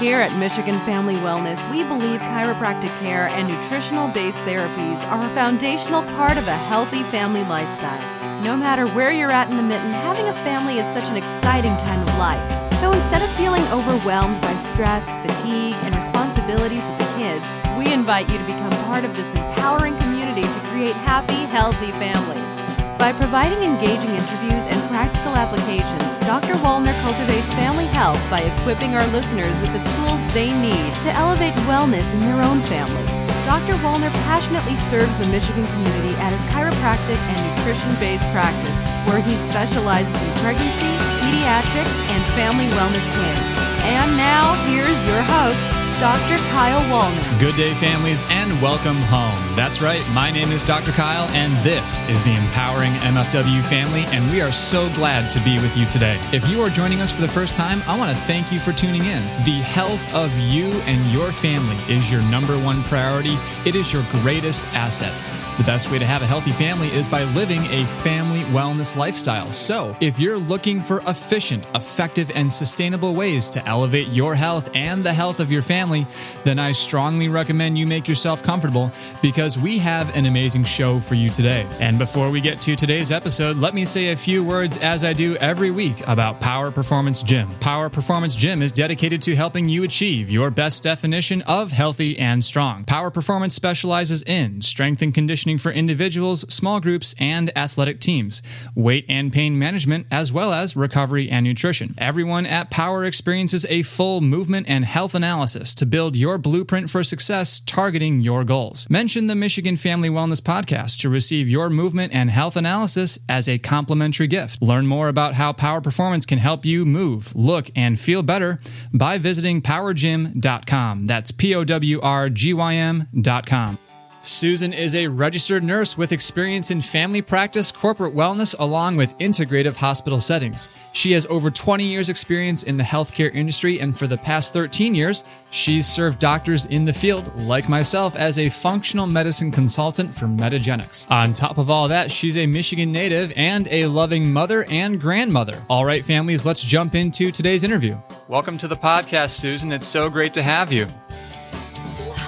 Here at Michigan Family Wellness, we believe chiropractic care and nutritional based therapies are a foundational part of a healthy family lifestyle. No matter where you're at in the mitten, having a family is such an exciting time of life. So instead of feeling overwhelmed by stress, fatigue, and responsibilities with the kids, we invite you to become part of this empowering community to create happy, healthy families. By providing engaging interviews and practical applications, Dr. Wallner cultivates family health by equipping our listeners with the tools they need to elevate wellness in their own family. Dr. Wallner passionately serves the Michigan community at his chiropractic and nutrition based practice, where he specializes in pregnancy, pediatrics, and family wellness care. And now, here's your host, Dr. Kyle Wallner. Good day, families, and welcome home. That's right, my name is Dr. Kyle, and this is the Empowering MFW family, and we are so glad to be with you today. If you are joining us for the first time, I want to thank you for tuning in. The health of you and your family is your number one priority, it is your greatest asset. The best way to have a healthy family is by living a family wellness lifestyle. So, if you're looking for efficient, effective, and sustainable ways to elevate your health and the health of your family, then I strongly recommend you make yourself comfortable because we have an amazing show for you today. And before we get to today's episode, let me say a few words as I do every week about Power Performance Gym. Power Performance Gym is dedicated to helping you achieve your best definition of healthy and strong. Power Performance specializes in strength and conditioning for individuals, small groups, and athletic teams, weight and pain management, as well as recovery and nutrition. Everyone at Power experiences a full movement and health analysis to build your blueprint for success targeting your goals. Mention the Michigan Family Wellness Podcast to receive your movement and health analysis as a complimentary gift. Learn more about how Power Performance can help you move, look, and feel better by visiting powrgym.com. That's P O W R G Y M.com. Susan is a registered nurse with experience in family practice, corporate wellness, along with integrative hospital settings. She has over 20 years' experience in the healthcare industry, and for the past 13 years, she's served doctors in the field, like myself, as a functional medicine consultant for Metagenics. On top of all that, she's a Michigan native and a loving mother and grandmother. All right, families, let's jump into today's interview. Welcome to the podcast, Susan. It's so great to have you.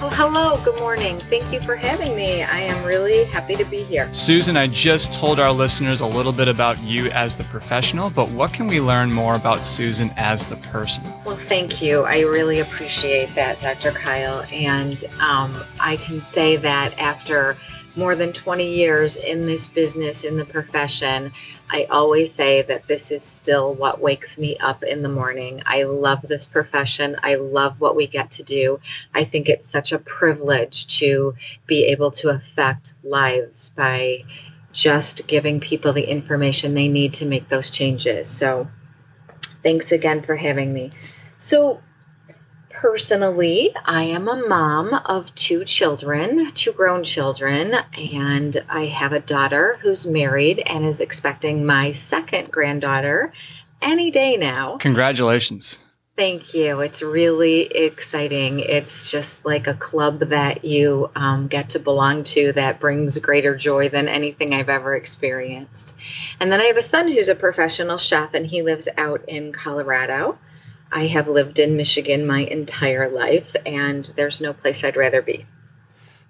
Hello, good morning. Thank you for having me. I am really happy to be here. Susan, I just told our listeners a little bit about you as the professional, but what can we learn more about Susan as the person? Well, thank you. I really appreciate that, Dr. Kyle. And um, I can say that after more than 20 years in this business, in the profession, I always say that this is still what wakes me up in the morning. I love this profession. I love what we get to do. I think it's such a privilege to be able to affect lives by just giving people the information they need to make those changes. So, thanks again for having me. So, Personally, I am a mom of two children, two grown children, and I have a daughter who's married and is expecting my second granddaughter any day now. Congratulations. Thank you. It's really exciting. It's just like a club that you um, get to belong to that brings greater joy than anything I've ever experienced. And then I have a son who's a professional chef and he lives out in Colorado. I have lived in Michigan my entire life, and there's no place I'd rather be.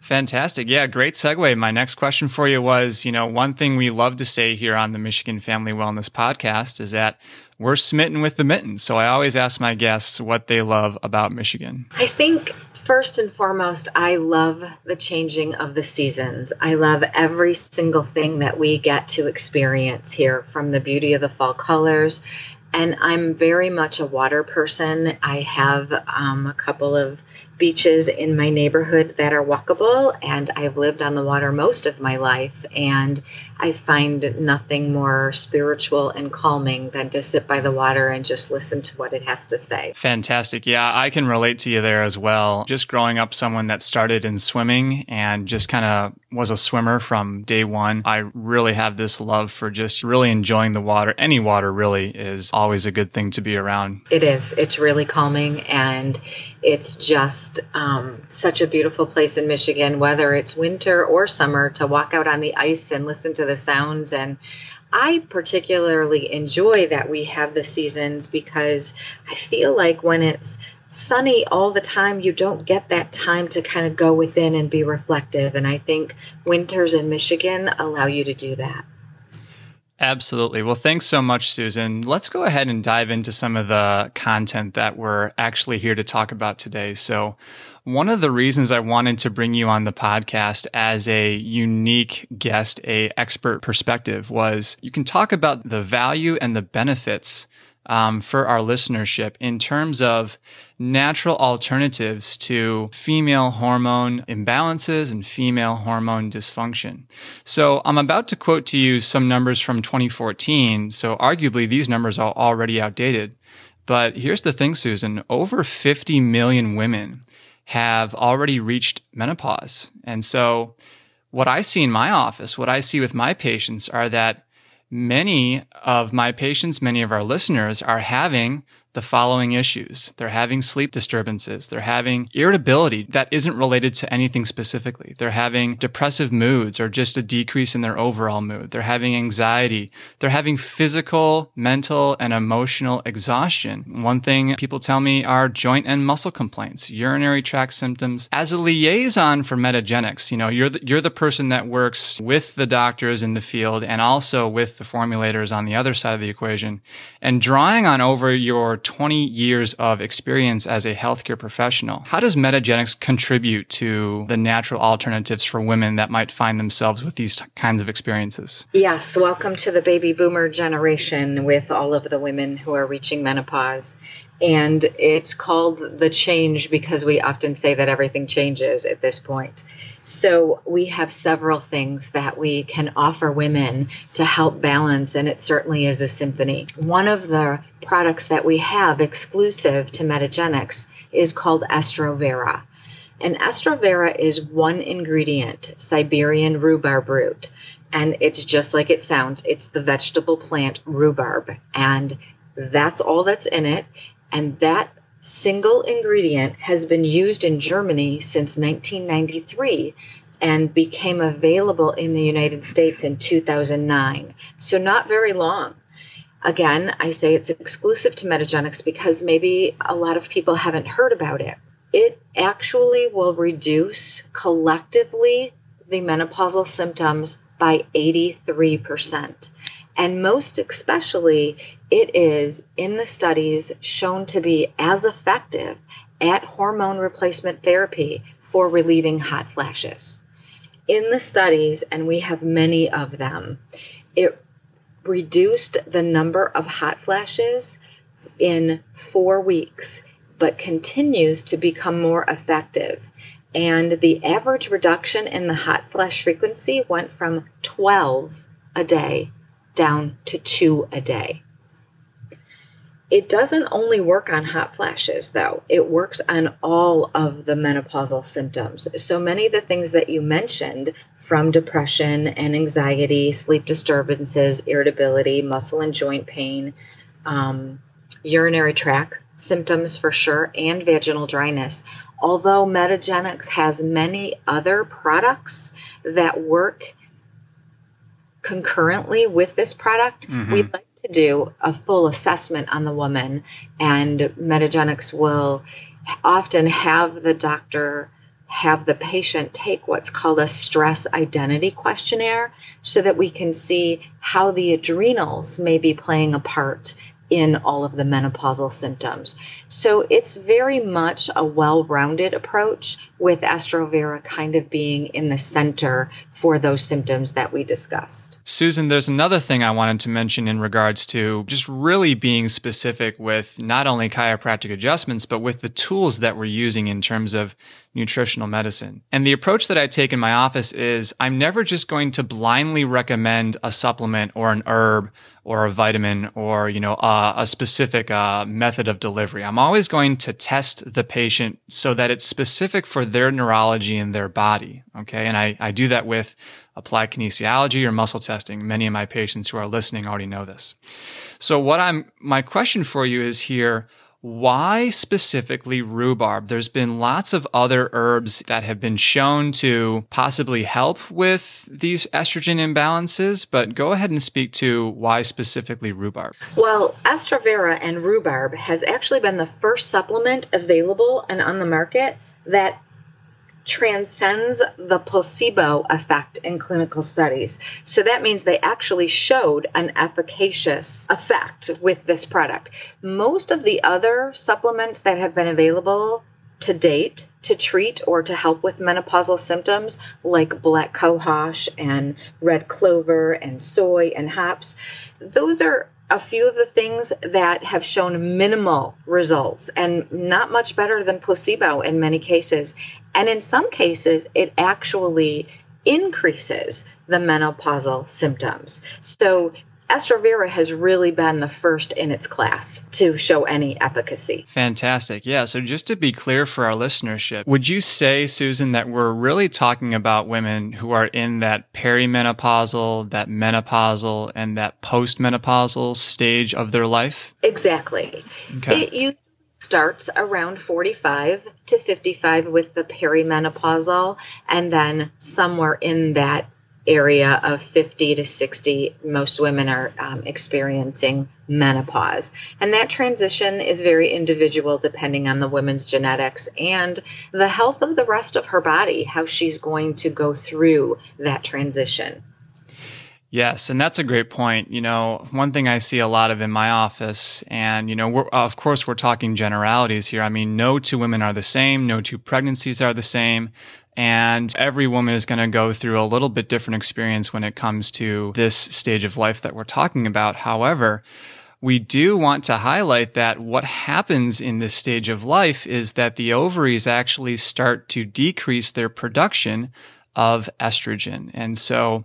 Fantastic. Yeah, great segue. My next question for you was, you know, one thing we love to say here on the Michigan Family Wellness podcast is that we're smitten with the mittens. So I always ask my guests what they love about Michigan. I think first and foremost, I love the changing of the seasons. I love every single thing that we get to experience here from the beauty of the fall colors and I'm very much a water person. I have um, a couple of beaches in my neighborhood that are walkable, and I've lived on the water most of my life. And I find nothing more spiritual and calming than to sit by the water and just listen to what it has to say. Fantastic. Yeah, I can relate to you there as well. Just growing up, someone that started in swimming and just kind of was a swimmer from day one. I really have this love for just really enjoying the water. Any water really is always a good thing to be around. It is. It's really calming and it's just um, such a beautiful place in Michigan, whether it's winter or summer, to walk out on the ice and listen to the sounds. And I particularly enjoy that we have the seasons because I feel like when it's sunny all the time, you don't get that time to kind of go within and be reflective. And I think winters in Michigan allow you to do that. Absolutely. Well, thanks so much, Susan. Let's go ahead and dive into some of the content that we're actually here to talk about today. So, one of the reasons I wanted to bring you on the podcast as a unique guest, a expert perspective was you can talk about the value and the benefits um, for our listenership in terms of natural alternatives to female hormone imbalances and female hormone dysfunction. So I'm about to quote to you some numbers from 2014. So arguably these numbers are already outdated. But here's the thing, Susan, over 50 million women have already reached menopause. And so what I see in my office, what I see with my patients are that many of my patients, many of our listeners are having the following issues. They're having sleep disturbances. They're having irritability that isn't related to anything specifically. They're having depressive moods or just a decrease in their overall mood. They're having anxiety. They're having physical, mental, and emotional exhaustion. One thing people tell me are joint and muscle complaints, urinary tract symptoms. As a liaison for Metagenics, you know, you're the, you're the person that works with the doctors in the field and also with the formulators on the other side of the equation and drawing on over your 20 years of experience as a healthcare professional, how does Metagenics contribute to the natural alternatives for women that might find themselves with these kinds of experiences? Yes, welcome to the baby boomer generation with all of the women who are reaching menopause. And it's called the change because we often say that everything changes at this point. So we have several things that we can offer women to help balance, and it certainly is a symphony. One of the products that we have exclusive to Metagenics is called Estrovera. And Estrovera is one ingredient, Siberian rhubarb root. And it's just like it sounds. It's the vegetable plant rhubarb. And that's all that's in it. And that single ingredient has been used in Germany since 1993 and became available in the United States in 2009. So, not very long. Again, I say it's exclusive to Metagenics because maybe a lot of people haven't heard about it. It actually will reduce collectively the menopausal symptoms by 83%. And most especially, it is in the studies shown to be as effective at hormone replacement therapy for relieving hot flashes. In the studies, and we have many of them, it reduced the number of hot flashes in four weeks, but continues to become more effective. And the average reduction in the hot flash frequency went from 12 a day down to two a day. It doesn't only work on hot flashes, though. It works on all of the menopausal symptoms. So many of the things that you mentioned, from depression and anxiety, sleep disturbances, irritability, muscle and joint pain, um, urinary tract symptoms for sure, and vaginal dryness. Although Metagenics has many other products that work concurrently with this product, mm-hmm. we'd like to do a full assessment on the woman, and Metagenics will often have the doctor have the patient take what's called a stress identity questionnaire so that we can see how the adrenals may be playing a part in all of the menopausal symptoms. So it's very much a well rounded approach with Estrovera kind of being in the center for those symptoms that we discussed. Susan, there's another thing I wanted to mention in regards to just really being specific with not only chiropractic adjustments, but with the tools that we're using in terms of nutritional medicine. And the approach that I take in my office is I'm never just going to blindly recommend a supplement or an herb or a vitamin or, you know, uh, a specific uh, method of delivery. I'm always going to test the patient so that it's specific for their neurology and their body. Okay. And I, I do that with applied kinesiology or muscle testing. Many of my patients who are listening already know this. So what I'm, my question for you is here, why specifically rhubarb? There's been lots of other herbs that have been shown to possibly help with these estrogen imbalances, but go ahead and speak to why specifically rhubarb. Well, Estrovera and rhubarb has actually been the first supplement available and on the market that transcends the placebo effect in clinical studies. So that means they actually showed an efficacious effect with this product. Most of the other supplements that have been available to date to treat or to help with menopausal symptoms like black cohosh and red clover and soy and hops, those are a few of the things that have shown minimal results and not much better than placebo in many cases. And in some cases, it actually increases the menopausal symptoms. So Estrovera has really been the first in its class to show any efficacy. Fantastic. Yeah. So just to be clear for our listenership, would you say, Susan, that we're really talking about women who are in that perimenopausal, that menopausal, and that postmenopausal stage of their life? Exactly. Okay. It, you starts around 45 to 55 with the perimenopausal and then somewhere in that area of 50 to 60, most women are um, experiencing menopause. And that transition is very individual depending on the woman's genetics and the health of the rest of her body, how she's going to go through that transition. Yes, and that's a great point. You know, one thing I see a lot of in my office, and you know, uh, of course, we're talking generalities here. I mean, no two women are the same, no two pregnancies are the same, and every woman is going to go through a little bit different experience when it comes to this stage of life that we're talking about. However, we do want to highlight that what happens in this stage of life is that the ovaries actually start to decrease their production of estrogen. And so,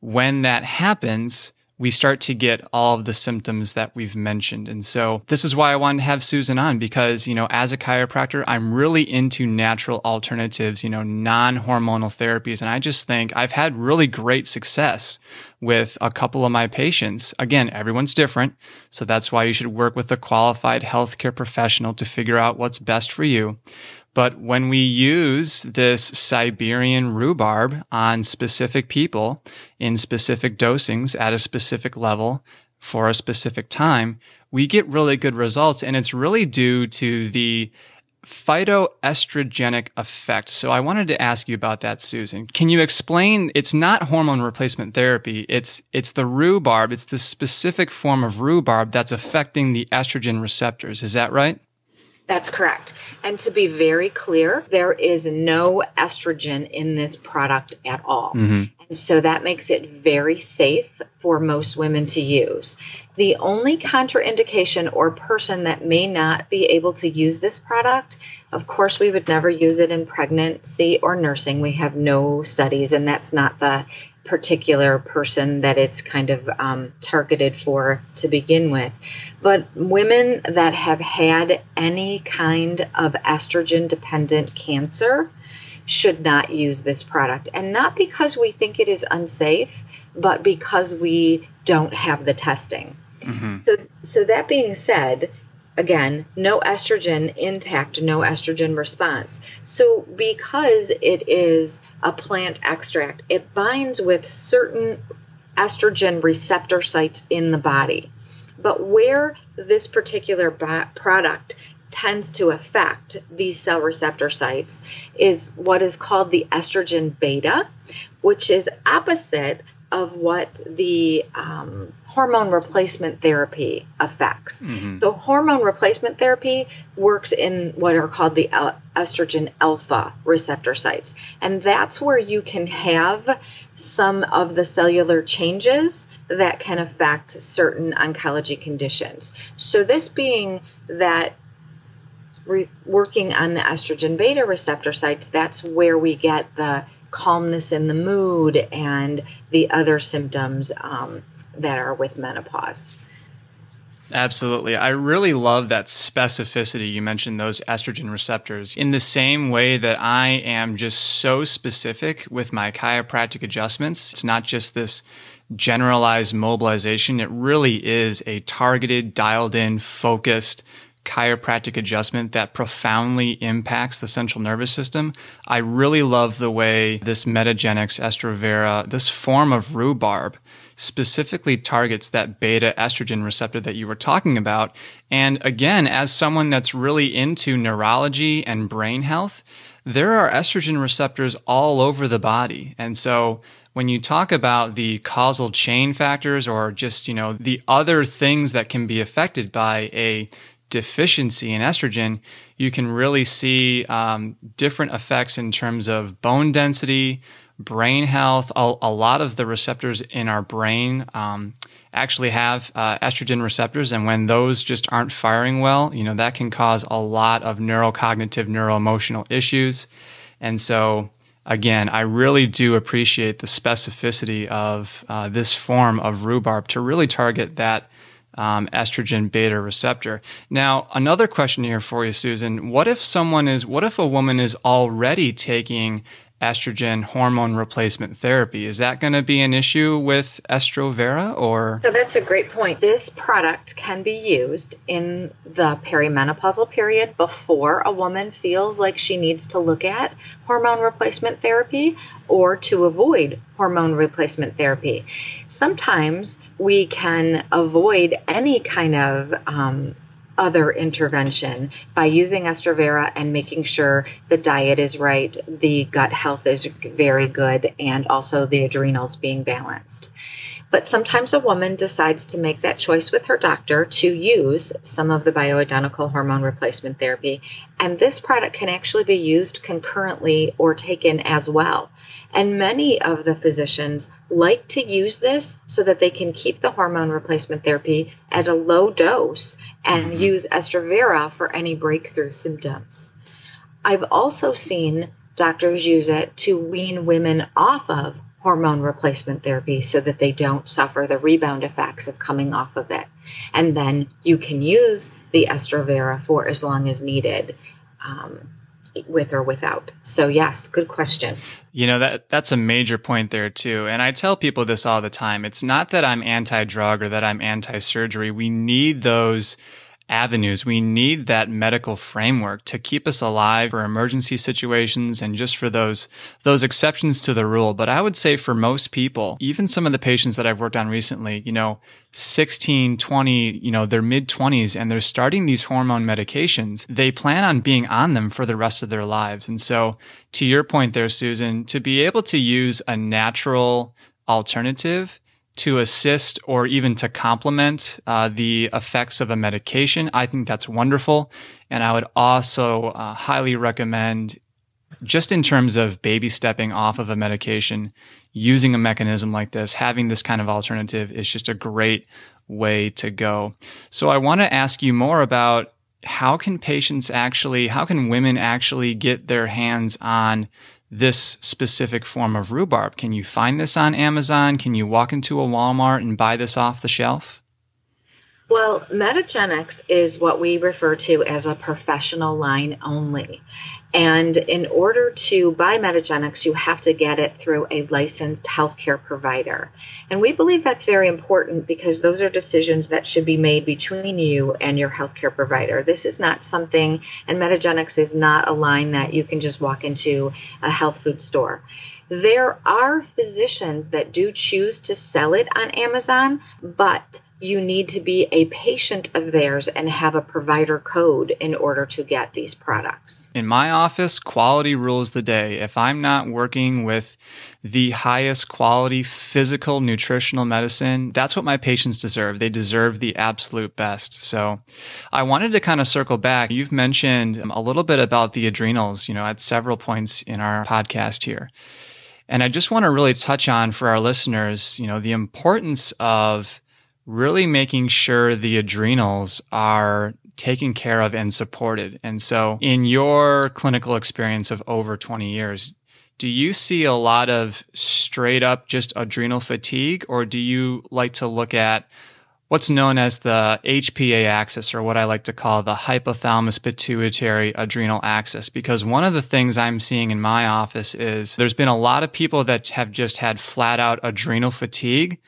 when that happens, we start to get all of the symptoms that we've mentioned. And so this is why I wanted to have Susan on because, you know, as a chiropractor, I'm really into natural alternatives, you know, non-hormonal therapies. And I just think I've had really great success with a couple of my patients. Again, everyone's different. So that's why you should work with a qualified healthcare professional to figure out what's best for you. But when we use this Siberian rhubarb on specific people in specific dosings at a specific level for a specific time, we get really good results. And it's really due to the phytoestrogenic effect. So I wanted to ask you about that, Susan. Can you explain? It's not hormone replacement therapy. It's, it's the rhubarb. It's the specific form of rhubarb that's affecting the estrogen receptors. Is that right? That's correct. And to be very clear, there is no estrogen in this product at all. Mm-hmm. And so that makes it very safe for most women to use. The only contraindication or person that may not be able to use this product, of course, we would never use it in pregnancy or nursing. We have no studies, and that's not the particular person that it's kind of um, targeted for to begin with. But women that have had any kind of estrogen dependent cancer should not use this product. And not because we think it is unsafe, but because we don't have the testing. Mm-hmm. So, so that being said, again, no estrogen intact, no estrogen response. So, because it is a plant extract, it binds with certain estrogen receptor sites in the body. But where this particular product tends to affect these cell receptor sites is what is called the estrogen beta, which is opposite of what the um, hormone replacement therapy affects. Mm-hmm. So, hormone replacement therapy works in what are called the estrogen alpha receptor sites. And that's where you can have some of the cellular changes that can affect certain oncology conditions. So, this being that re- working on the estrogen beta receptor sites, that's where we get the calmness in the mood and the other symptoms um, that are with menopause. Absolutely. I really love that specificity. You mentioned those estrogen receptors in the same way that I am just so specific with my chiropractic adjustments. It's not just this generalized mobilization. It really is a targeted, dialed in, focused chiropractic adjustment that profoundly impacts the central nervous system. I really love the way this Metagenics Estrovera, this form of rhubarb, specifically targets that beta estrogen receptor that you were talking about. And again, as someone that's really into neurology and brain health, there are estrogen receptors all over the body. And so when you talk about the causal chain factors or just, you know, the other things that can be affected by a deficiency in estrogen, you can really see um, different effects in terms of bone density, brain health. A, a lot of the receptors in our brain um, actually have uh, estrogen receptors, and when those just aren't firing well, you know that can cause a lot of neurocognitive, neuroemotional issues. And so, again, I really do appreciate the specificity of uh, this form of rhubarb to really target that um, estrogen beta receptor. Now, another question here for you, Susan. What if someone is, what if a woman is already taking estrogen hormone replacement therapy. Is that going to be an issue with Estrovera or? So that's a great point. This product can be used in the perimenopausal period before a woman feels like she needs to look at hormone replacement therapy or to avoid hormone replacement therapy. Sometimes we can avoid any kind of um, other intervention by using Estrovera and making sure the diet is right, the gut health is very good, and also the adrenals being balanced. But sometimes a woman decides to make that choice with her doctor to use some of the bioidentical hormone replacement therapy. And this product can actually be used concurrently or taken as well. And many of the physicians like to use this so that they can keep the hormone replacement therapy at a low dose and mm-hmm. use Estrovera for any breakthrough symptoms. I've also seen doctors use it to wean women off of hormone replacement therapy so that they don't suffer the rebound effects of coming off of it. And then you can use the Estrovera for as long as needed. Um, with or without. So yes, good question. You know that that's a major point there too. And I tell people this all the time. It's not that I'm anti-drug or that I'm anti-surgery. We need those avenues. We need that medical framework to keep us alive for emergency situations and just for those, those exceptions to the rule. But I would say for most people, even some of the patients that I've worked on recently, you know, 16, 20, you know, they're mid 20s and they're starting these hormone medications, they plan on being on them for the rest of their lives. And so to your point there, Susan, to be able to use a natural alternative to assist or even to complement uh, the effects of a medication. I think that's wonderful. And I would also uh, highly recommend, just in terms of baby stepping off of a medication, using a mechanism like this, having this kind of alternative is just a great way to go. So I want to ask you more about how can patients actually, how can women actually get their hands on this specific form of rhubarb. Can you find this on Amazon? Can you walk into a Walmart and buy this off the shelf? Well, Metagenics is what we refer to as a professional line only. And in order to buy Metagenics, you have to get it through a licensed healthcare provider. And we believe that's very important because those are decisions that should be made between you and your healthcare provider. This is not something, and Metagenics is not a line that you can just walk into a health food store. There are physicians that do choose to sell it on Amazon, but you need to be a patient of theirs and have a provider code in order to get these products. In my office, quality rules the day. If I'm not working with the highest quality physical nutritional medicine, that's what my patients deserve. They deserve the absolute best. So I wanted to kind of circle back. You've mentioned a little bit about the adrenals, you know, at several points in our podcast here. And I just want to really touch on for our listeners, you know, the importance of really making sure the adrenals are taken care of and supported. And so in your clinical experience of over 20 years, do you see a lot of straight up just adrenal fatigue or do you like to look at what's known as the HPA axis or what I like to call the hypothalamus pituitary adrenal axis. Because one of the things I'm seeing in my office is there's been a lot of people that have just had flat out adrenal fatigue,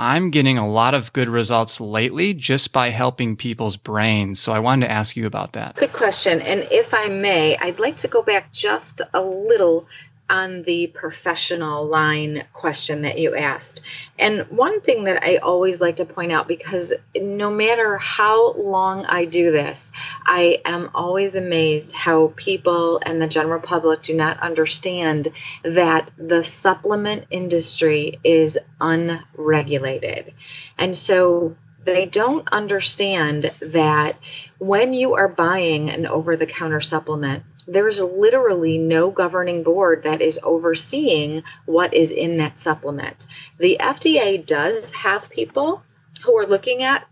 I'm getting a lot of good results lately just by helping people's brains. So I wanted to ask you about that. Good question. And if I may, I'd like to go back just a little on the professional line question that you asked. And one thing that I always like to point out, because no matter how long I do this, I am always amazed how people and the general public do not understand that the supplement industry is unregulated. And so they don't understand that when you are buying an over the counter supplement, there is literally no governing board that is overseeing what is in that supplement. The FDA does have people who are looking at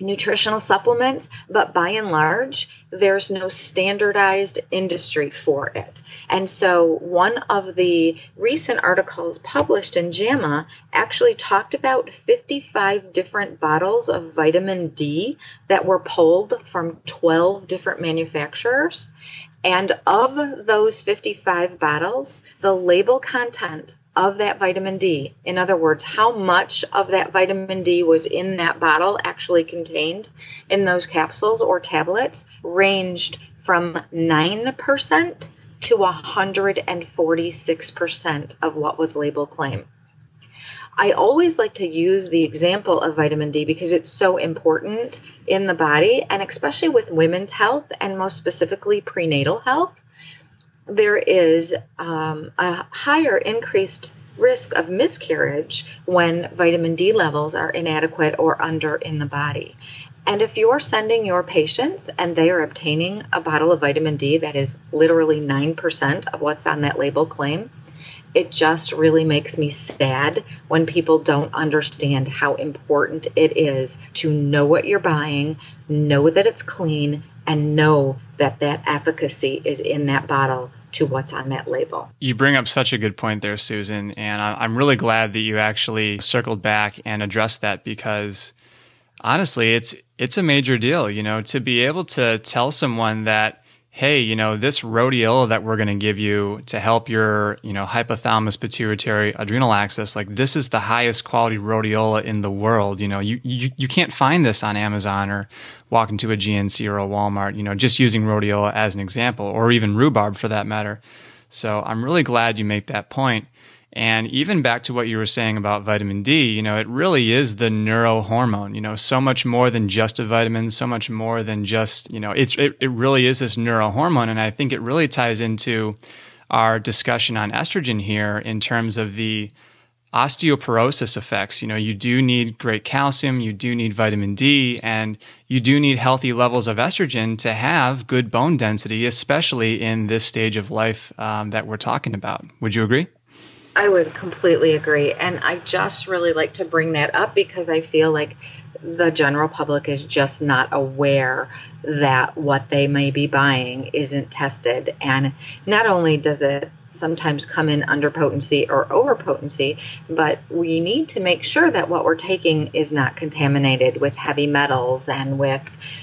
nutritional supplements, but by and large, there's no standardized industry for it. And so, one of the recent articles published in JAMA actually talked about 55 different bottles of vitamin D that were pulled from 12 different manufacturers. And of those 55 bottles, the label content of that vitamin D, in other words, how much of that vitamin D was in that bottle actually contained in those capsules or tablets, ranged from 9% to 146% of what was label claim. I always like to use the example of vitamin D because it's so important in the body and especially with women's health and most specifically prenatal health. There is um, a higher increased risk of miscarriage when vitamin D levels are inadequate or under in the body. And if you're sending your patients and they are obtaining a bottle of vitamin D that is literally 9% of what's on that label claim, it just really makes me sad when people don't understand how important it is to know what you're buying, know that it's clean, and know that that efficacy is in that bottle to what's on that label. You bring up such a good point there, Susan, and I'm really glad that you actually circled back and addressed that because honestly, it's it's a major deal, you know, to be able to tell someone that hey, you know, this rhodiola that we're going to give you to help your, you know, hypothalamus pituitary adrenal axis, like this is the highest quality rhodiola in the world. You know, you, you, you can't find this on Amazon or walk into a GNC or a Walmart, you know, just using rhodiola as an example, or even rhubarb for that matter. So I'm really glad you make that point. And even back to what you were saying about vitamin D, you know, it really is the neurohormone, you know, so much more than just a vitamin, so much more than just, you know, it's, it, it really is this neurohormone. And I think it really ties into our discussion on estrogen here in terms of the osteoporosis effects. You know, you do need great calcium, you do need vitamin D, and you do need healthy levels of estrogen to have good bone density, especially in this stage of life um, that we're talking about. Would you agree? I would completely agree. And I just really like to bring that up because I feel like the general public is just not aware that what they may be buying isn't tested. And not only does it sometimes come in under potency or over potency, but we need to make sure that what we're taking is not contaminated with heavy metals and with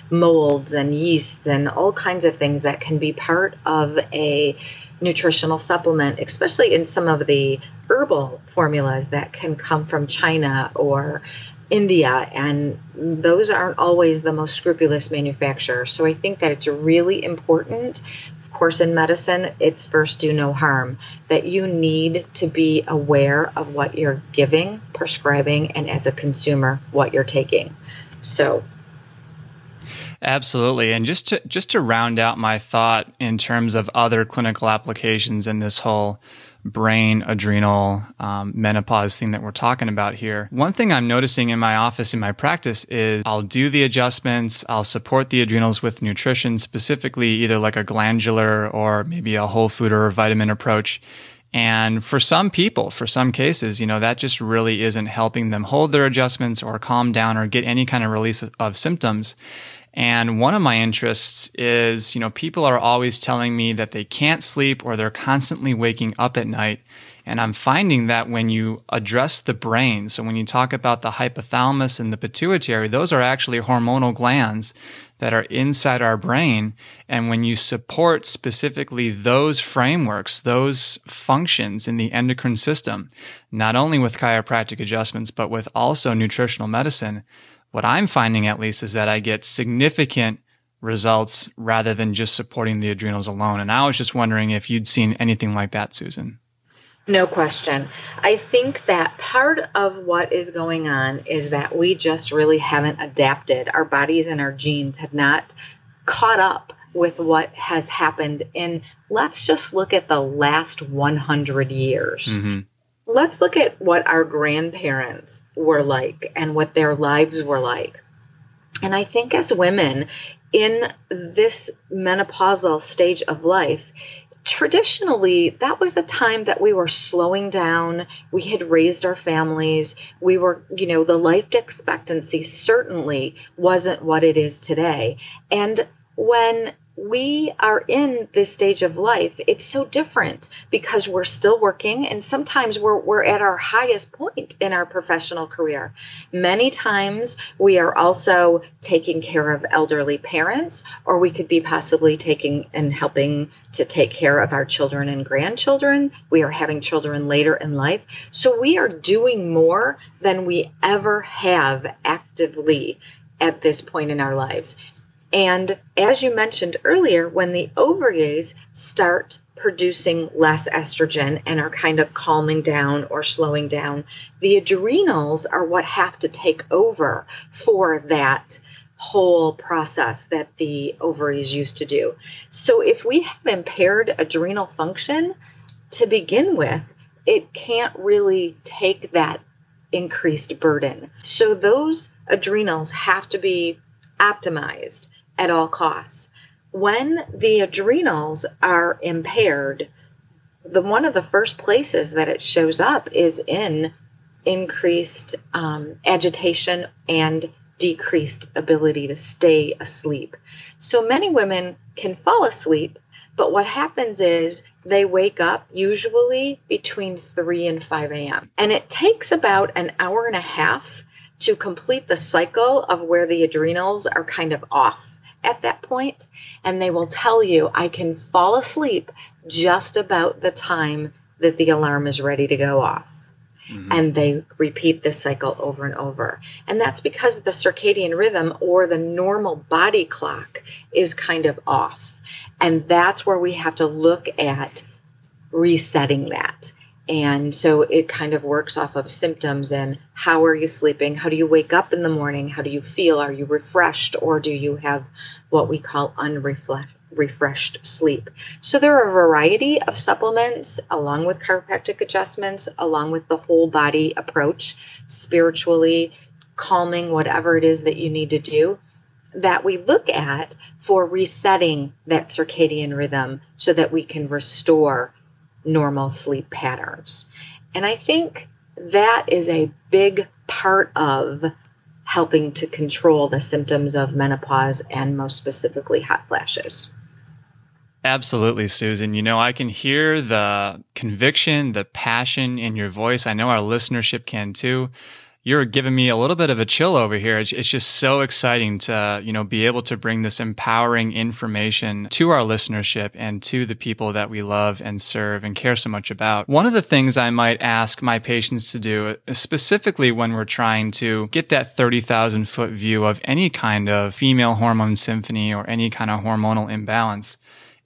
molds and yeasts and all kinds of things that can be part of a nutritional supplement, especially in some of the herbal formulas that can come from China or India, and those aren't always the most scrupulous manufacturers. So I think that it's really important. Of course, in medicine, it's first do no harm, that you need to be aware of what you're giving, prescribing, and as a consumer, what you're taking. So Absolutely. And just to just to round out my thought in terms of other clinical applications in this whole brain adrenal um, menopause thing that we're talking about here. One thing I'm noticing in my office in my practice is I'll do the adjustments, I'll support the adrenals with nutrition, specifically either like a glandular or maybe a whole food or vitamin approach. And for some people, for some cases, you know, that just really isn't helping them hold their adjustments or calm down or get any kind of relief of symptoms. And one of my interests is, you know, people are always telling me that they can't sleep or they're constantly waking up at night. And I'm finding that when you address the brain, so when you talk about the hypothalamus and the pituitary, those are actually hormonal glands that are inside our brain. And when you support specifically those frameworks, those functions in the endocrine system, not only with chiropractic adjustments, but with also nutritional medicine, what I'm finding at least is that I get significant results rather than just supporting the adrenals alone. And I was just wondering if you'd seen anything like that, Susan. No question. I think that part of what is going on is that we just really haven't adapted. Our bodies and our genes have not caught up with what has happened in, let's just look at the last 100 years. Mm-hmm. Let's look at what our grandparents were like and what their lives were like. And I think as women in this menopausal stage of life, traditionally that was a time that we were slowing down. We had raised our families. We were you know the life expectancy certainly wasn't what it is today. And when we are in this stage of life, it's so different because we're still working and sometimes we're, we're at our highest point in our professional career. Many times we are also taking care of elderly parents, or we could be possibly taking and helping to take care of our children and grandchildren. We are having children later in life. So we are doing more than we ever have actively at this point in our lives. And as you mentioned earlier, when the ovaries start producing less estrogen and are kind of calming down or slowing down, the adrenals are what have to take over for that whole process that the ovaries used to do. So if we have impaired adrenal function to begin with, it can't really take that increased burden. So those adrenals have to be optimized at all costs. When the adrenals are impaired, the one of the first places that it shows up is in increased um, agitation and decreased ability to stay asleep. So many women can fall asleep, but what happens is they wake up usually between 3 and 5 a.m. And it takes about an hour and a half to complete the cycle of where the adrenals are kind of off at that point, and they will tell you, I can fall asleep just about the time that the alarm is ready to go off. Mm-hmm. And they repeat this cycle over and over. And that's because the circadian rhythm or the normal body clock is kind of off. And that's where we have to look at resetting that. And so it kind of works off of symptoms and how are you sleeping? How do you wake up in the morning? How do you feel? Are you refreshed or do you have what we call unrefreshed sleep? So there are a variety of supplements along with chiropractic adjustments, along with the whole body approach, spiritually calming, whatever it is that you need to do that we look at for resetting that circadian rhythm so that we can restore normal sleep patterns. And I think that is a big part of helping to control the symptoms of menopause and most specifically hot flashes. Absolutely, Susan. You know, I can hear the conviction, the passion in your voice. I know our listenership can too you're giving me a little bit of a chill over here. It's, it's, just so exciting to, you know, be able to bring this empowering information to our listenership and to the people that we love and serve and care so much about. One of the things I might ask my patients to do, uh, specifically when we're trying to get that 30,000 foot view of any kind of female hormone symphony or any kind of hormonal imbalance,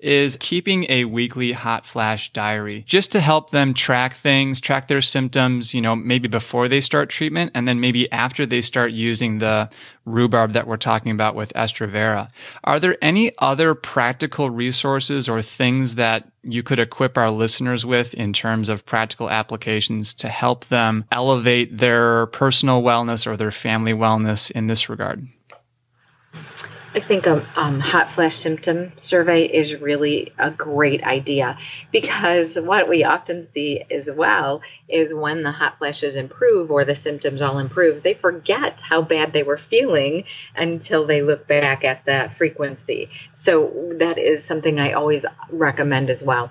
is keeping a weekly hot flash diary just to help them track things, track their symptoms, you know, maybe before they start treatment and then maybe after they start using the rhubarb that we're talking about with Estrovera. Are there any other practical resources or things that you could equip our listeners with in terms of practical applications to help them elevate their personal wellness or their family wellness in this regard? I think a um, hot flash symptom survey is really a great idea because what we often see as well is when the hot flashes improve or the symptoms all improve, they forget how bad they were feeling until they look back at that frequency. So that is something I always recommend as well.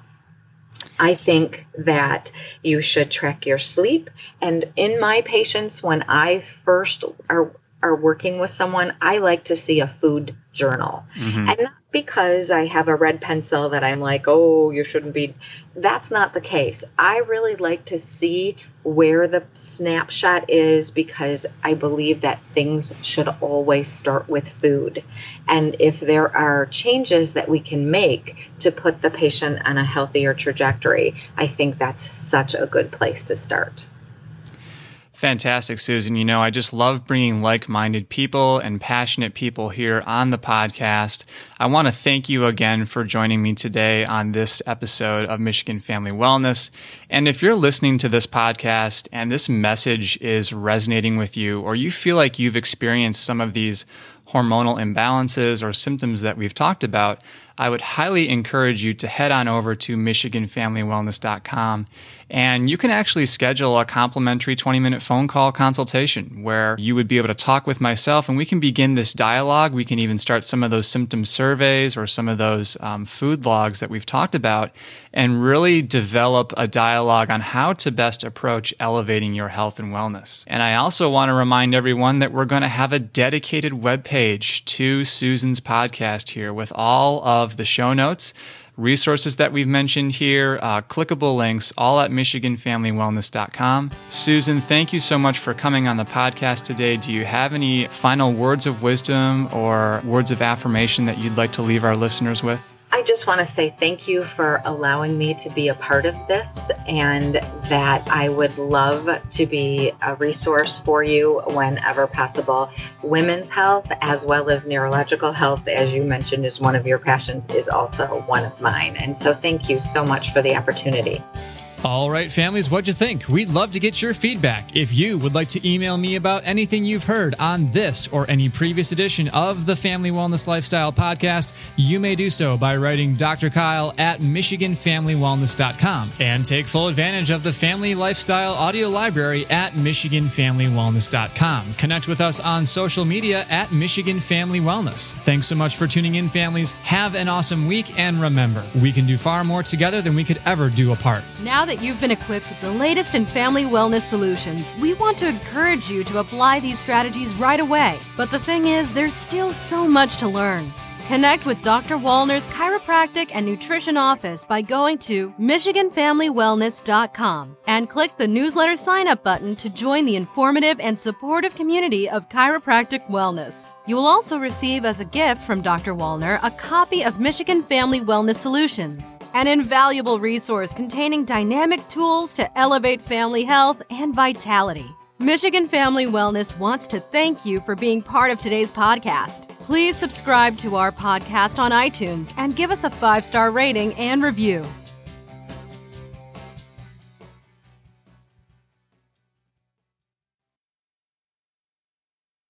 I think that you should track your sleep. And in my patients, when I first are are working with someone, I like to see a food journal. Mm-hmm. And not because I have a red pencil that I'm like, oh, you shouldn't be. That's not the case. I really like to see where the snapshot is because I believe that things should always start with food. And if there are changes that we can make to put the patient on a healthier trajectory, I think that's such a good place to start. Fantastic, Susan. You know, I just love bringing like minded people and passionate people here on the podcast. I want to thank you again for joining me today on this episode of Michigan Family Wellness. And if you're listening to this podcast and this message is resonating with you, or you feel like you've experienced some of these hormonal imbalances or symptoms that we've talked about, I would highly encourage you to head on over to MichiganFamilyWellness.com and you can actually schedule a complimentary 20 minute phone call consultation where you would be able to talk with myself and we can begin this dialogue. We can even start some of those symptom surveys or some of those um, food logs that we've talked about and really develop a dialogue on how to best approach elevating your health and wellness. And I also want to remind everyone that we're going to have a dedicated webpage to Susan's podcast here with all of the show notes resources that we've mentioned here, uh, clickable links, all at MichiganFamilyWellness.com. Susan, thank you so much for coming on the podcast today. Do you have any final words of wisdom or words of affirmation that you'd like to leave our listeners with? I just want to say thank you for allowing me to be a part of this and that I would love to be a resource for you whenever possible. Women's health, as well as neurological health, as you mentioned, is one of your passions, is also one of mine. And so thank you so much for the opportunity. All right, families, what'd you think? We'd love to get your feedback. If you would like to email me about anything you've heard on this or any previous edition of the Family Wellness Lifestyle podcast, you may do so by writing Dr. Kyle at MichiganFamilyWellness.com and take full advantage of the Family Lifestyle audio library at MichiganFamilyWellness.com. Connect with us on social media at Michigan Family Wellness. Thanks so much for tuning in, families. Have an awesome week, and remember, we can do far more together than we could ever do apart. Now that that you've been equipped with the latest in family wellness solutions, we want to encourage you to apply these strategies right away. But the thing is, there's still so much to learn. Connect with Dr. Wallner's chiropractic and nutrition office by going to MichiganFamilyWellness.com and click the newsletter sign up button to join the informative and supportive community of chiropractic wellness. You will also receive as a gift from Dr. Wallner a copy of Michigan Family Wellness Solutions, an invaluable resource containing dynamic tools to elevate family health and vitality. Michigan Family Wellness wants to thank you for being part of today's podcast. Please subscribe to our podcast on iTunes and give us a five star rating and review.